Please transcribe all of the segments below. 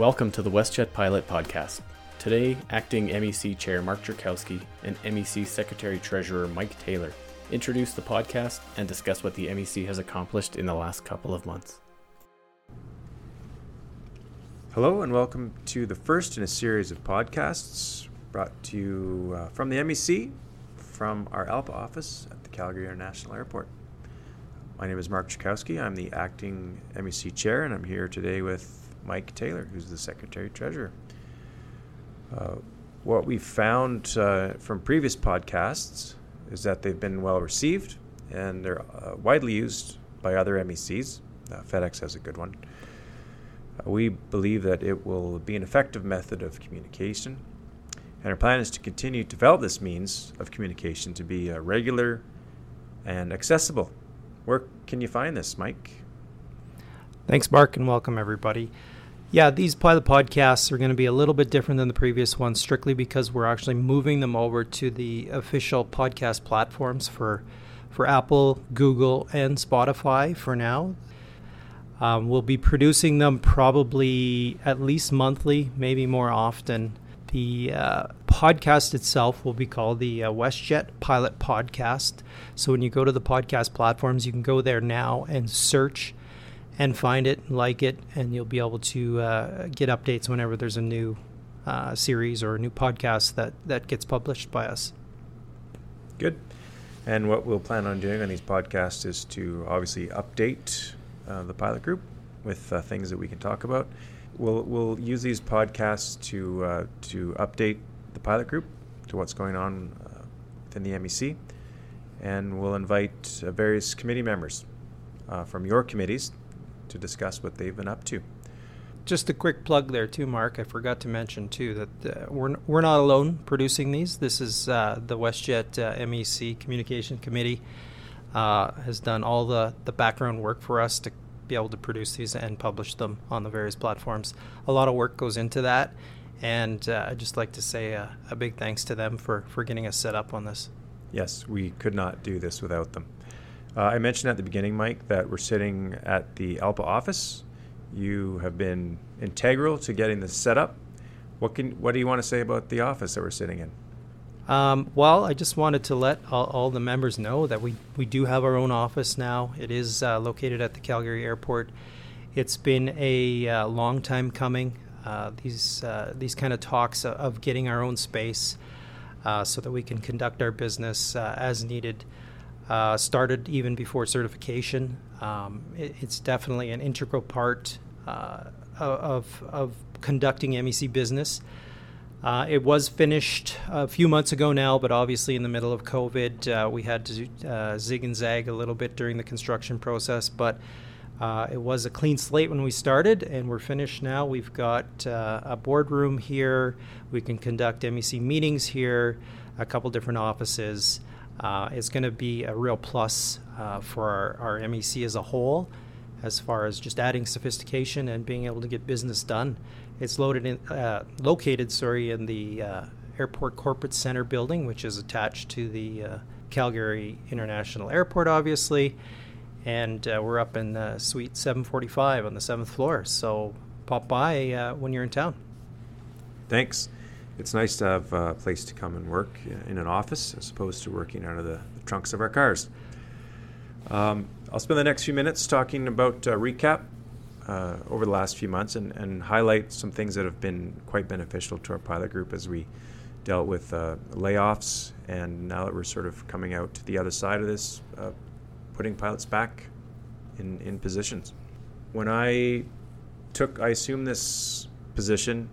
Welcome to the WestJet Pilot Podcast. Today, Acting MEC Chair Mark Jerkowski and MEC Secretary Treasurer Mike Taylor introduce the podcast and discuss what the MEC has accomplished in the last couple of months. Hello, and welcome to the first in a series of podcasts brought to you uh, from the MEC from our ALPA office at the Calgary International Airport. My name is Mark Jerkowski. I'm the acting MEC chair, and I'm here today with Mike Taylor, who's the Secretary Treasurer. Uh, what we found uh, from previous podcasts is that they've been well received and they're uh, widely used by other MECs. Uh, FedEx has a good one. Uh, we believe that it will be an effective method of communication, and our plan is to continue to develop this means of communication to be uh, regular and accessible. Where can you find this, Mike? Thanks, Mark, and welcome everybody. Yeah, these pilot podcasts are going to be a little bit different than the previous ones, strictly because we're actually moving them over to the official podcast platforms for for Apple, Google, and Spotify for now. Um, we'll be producing them probably at least monthly, maybe more often. The uh, podcast itself will be called the uh, WestJet Pilot Podcast. So when you go to the podcast platforms, you can go there now and search and find it, like it, and you'll be able to uh, get updates whenever there's a new uh, series or a new podcast that, that gets published by us. Good. And what we'll plan on doing on these podcasts is to obviously update uh, the pilot group with uh, things that we can talk about. We'll, we'll use these podcasts to, uh, to update the pilot group to what's going on uh, within the MEC. And we'll invite various committee members from your committees to discuss what they've been up to. Just a quick plug there too, Mark. I forgot to mention too that uh, we're we're not alone producing these. This is uh, the WestJet uh, MEC Communication Committee uh, has done all the the background work for us to be able to produce these and publish them on the various platforms. A lot of work goes into that, and uh, I'd just like to say a, a big thanks to them for for getting us set up on this. Yes, we could not do this without them. Uh, I mentioned at the beginning, Mike, that we're sitting at the ALPA office. You have been integral to getting this set up. What can what do you want to say about the office that we're sitting in? Um, well, I just wanted to let all, all, the members know that we, we do have our own office now. It is uh, located at the Calgary Airport. It's been a uh, long time coming. Uh, these uh, these kind of talks of getting our own space uh, so that we can conduct our business uh, as needed uh, started even before certification. Um, it, it's definitely an integral part uh, of, of conducting MEC business. Uh, it was finished a few months ago now, but obviously in the middle of COVID, uh, we had to uh, zig and zag a little bit during the construction process. But uh, it was a clean slate when we started, and we're finished now. We've got a boardroom here. We can conduct MEC meetings here, a couple different offices uh, is going to be a real plus uh, for our, our, MEC as a whole, as far as just adding sophistication and being able to get business done. It's loaded in, uh, located, sorry, in the uh, Airport Corporate Center building, which is attached to the uh, Calgary International Airport, obviously, and uh, we're up in Suite 745 on the seventh floor. So pop by when you're in town. Thanks it's nice to have a place to come and work in an office as opposed to working out of the, the trunks of our cars. Um, I'll spend the next few minutes talking about uh, recap uh, over the last few months and, and, highlight some things that have been quite beneficial to our pilot group as we dealt with uh, layoffs and now that we're sort of coming out to the other side of this, uh, putting pilots back in, in positions. When I took, I assumed this position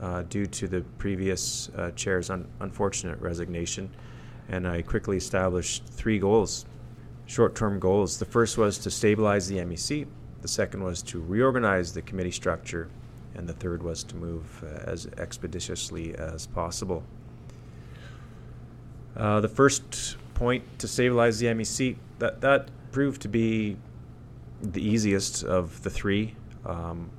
uh, due to the previous uh, chair's un- unfortunate resignation. And I quickly established three goals, short term goals. The first was to stabilize the MEC, the second was to reorganize the committee structure, and the third was to move uh, as expeditiously as possible. Uh, the first point to stabilize the MEC, that, that proved to be the easiest of the three. Um,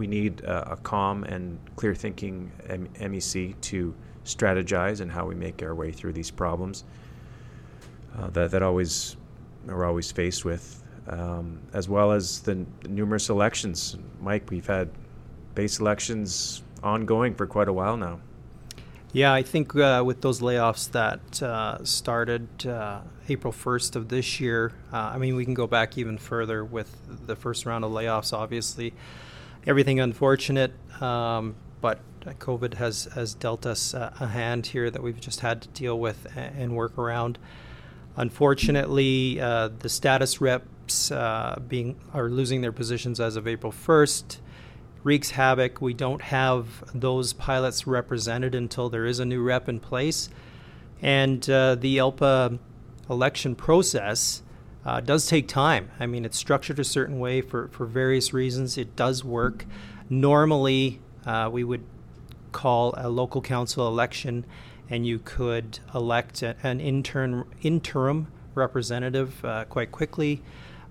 we need a, a calm and clear thinking M- MEC to strategize and how we make our way through these problems uh, that, that always are always faced with, um, as well as the, n- numerous elections. Mike, we've had base elections ongoing for quite a while now. Yeah, I think uh, with those layoffs that uh, started uh, April 1st of this year, uh, I mean, we can go back even further with the first round of layoffs, obviously. Everything unfortunate, um, but COVID has, has dealt us a hand here that we've just had to deal with and work around. Unfortunately, uh, the status reps uh, being are losing their positions as of April 1st wreaks havoc. We don't have those pilots represented until there is a new rep in place. And uh, the ALPA election process uh, does take time. I mean, it's structured a certain way for, for various reasons. It does work. Normally, uh, we would call a local council election and you could elect an intern, interim representative uh, quite quickly.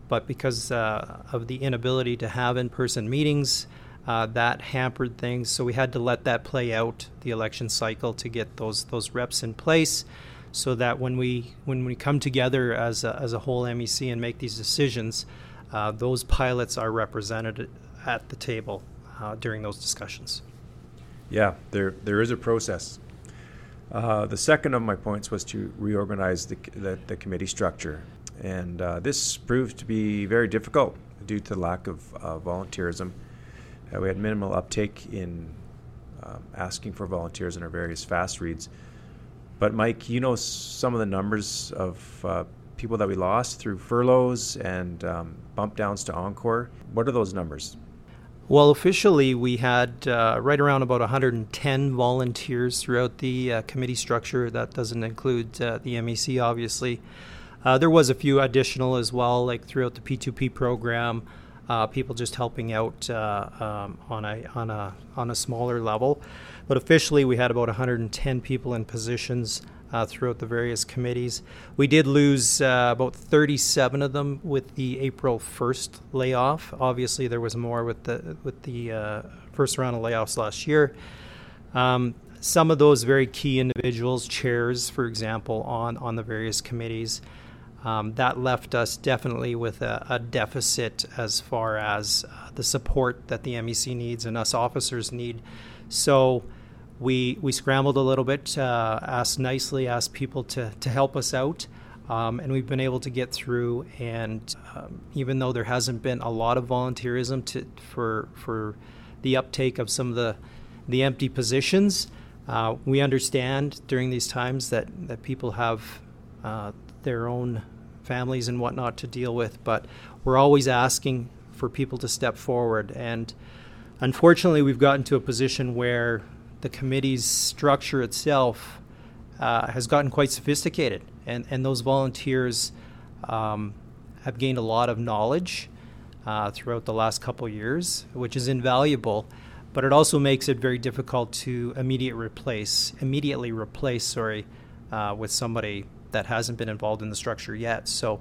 But because uh, of the inability to have in person meetings, uh, that hampered things, so we had to let that play out the election cycle to get those those reps in place, so that when we when we come together as a, as a whole MEC and make these decisions, uh, those pilots are represented at the table uh, during those discussions. Yeah, there there is a process. Uh, the second of my points was to reorganize the, the, the committee structure. And uh, this proved to be very difficult due to the lack of volunteerism uh, we had minimal uptake in um, asking for volunteers in our various fast reads. But Mike, you know some of the numbers of uh, people that we lost through furloughs and um, bump downs to Encore. What are those numbers? Well, officially, we had uh, right around about 110 volunteers throughout the uh, committee structure. That doesn't include uh, the MEC, obviously. Uh, there was a few additional as well, like throughout the P2P program uh, people just helping out uh, um, on a on a on a smaller level. But officially, we had about 110 people in positions uh, throughout the various committees. We did lose uh, about 37 of them with the April 1st layoff. Obviously, there was more with the with the uh, first round of layoffs last year. Um, some of those very key individuals, chairs, for example, on on the various committees. Um, that left us definitely with a, a deficit as far as uh, the support that the MEC needs and us officers need. So we we scrambled a little bit, uh, asked nicely, asked people to to help us out. Um, and we've been able to get through. And um, even though there hasn't been a lot of volunteerism to, for for the uptake of some of the the empty positions, uh, we understand during these times that that people have uh, their own families and whatnot to deal with, but we're always asking for people to step forward. And unfortunately, we've gotten to a position where the committee's structure itself uh, has gotten quite sophisticated, and, and those volunteers um, have gained a lot of knowledge uh, throughout the last couple years, which is invaluable. But it also makes it very difficult to immediate replace, immediately replace, sorry, uh, with somebody that hasn't been involved in the structure yet. So,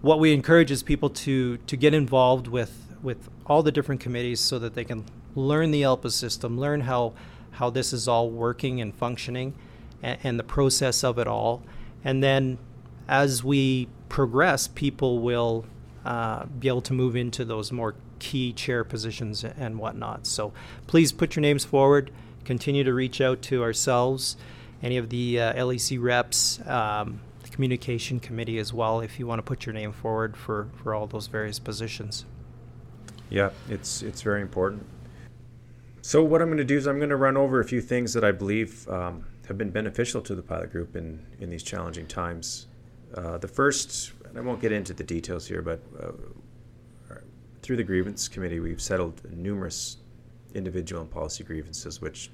what we encourage is people to to get involved with with all the different committees so that they can learn the ALPA system, learn how how this is all working and functioning, and, and the process of it all, and then as we progress, people will uh, be able to move into those more key chair positions and whatnot. So please put your names forward. Continue to reach out to ourselves any of the uh, LEC reps, um, the communication committee as well, if you want to put your name forward for, for all those various positions. Yeah, it's it's very important. So what I'm going to do is I'm going to run over a few things that I believe um, have been beneficial to the pilot group in in these challenging times. Uh, the first, and I won't get into the details here, but uh, through the grievance committee, we've settled numerous individual and policy grievances, which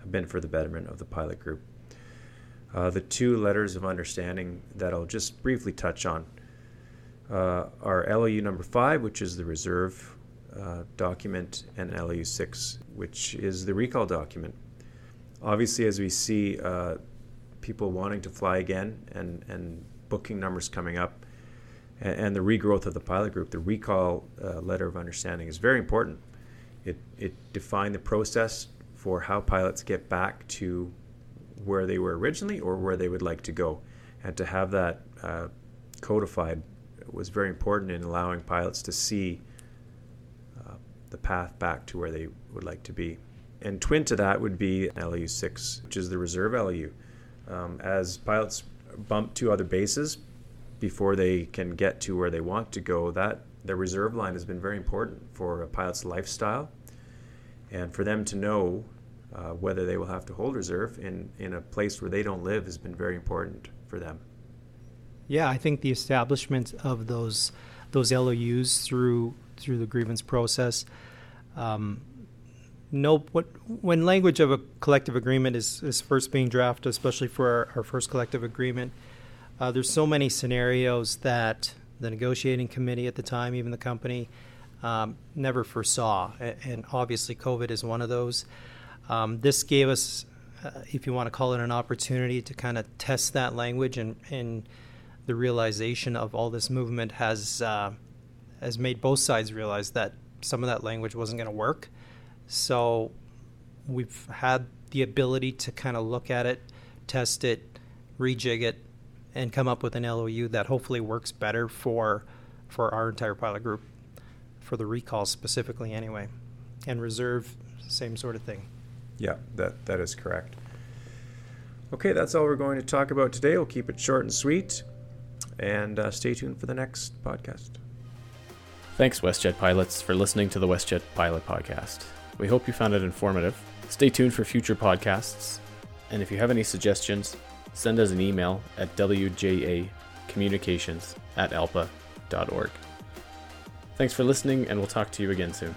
have been for the betterment of the pilot group. Uh, the two letters of understanding that I'll just briefly touch on uh, are LOU number five, which is the reserve uh, document, and LOU six, which is the recall document. Obviously, as we see uh, people wanting to fly again and, and booking numbers coming up, and, and the regrowth of the pilot group, the recall uh, letter of understanding is very important. It, it defined the process for how pilots get back to where they were originally or where they would like to go. And to have that uh, codified was very important in allowing pilots to see uh, the path back to where they would like to be. And twin to that would be LU 6, which is the reserve LU. Um, as pilots bump to other bases before they can get to where they want to go, that the reserve line has been very important for a pilot's lifestyle and for them to know uh, whether they will have to hold reserve in, in a place where they don't live has been very important for them. Yeah, I think the establishment of those those LOUs through through the grievance process. Um, no, what when language of a collective agreement is, is first being drafted, especially for our, our first collective agreement, uh, there's so many scenarios that the negotiating committee at the time, even the company, um, never foresaw, and obviously COVID is one of those. Um, this gave us, uh, if you want to call it an opportunity, to kind of test that language and and the realization of all this movement has uh, has made both sides realize that some of that language wasn't going to work. So we've had the ability to kind of look at it, test it, rejig it, and come up with an LOU that hopefully works better for for our entire pilot group, for the recall specifically anyway, and reserve same sort of thing. Yeah, that that is correct. Okay, that's all we're going to talk about today. We'll keep it short and sweet and uh, stay tuned for the next podcast. Thanks, WestJet pilots, for listening to the WestJet Pilot Podcast. We hope you found it informative. Stay tuned for future podcasts, and if you have any suggestions, send us an email at wjacommunications at alpa.org. Thanks for listening, and we'll talk to you again soon.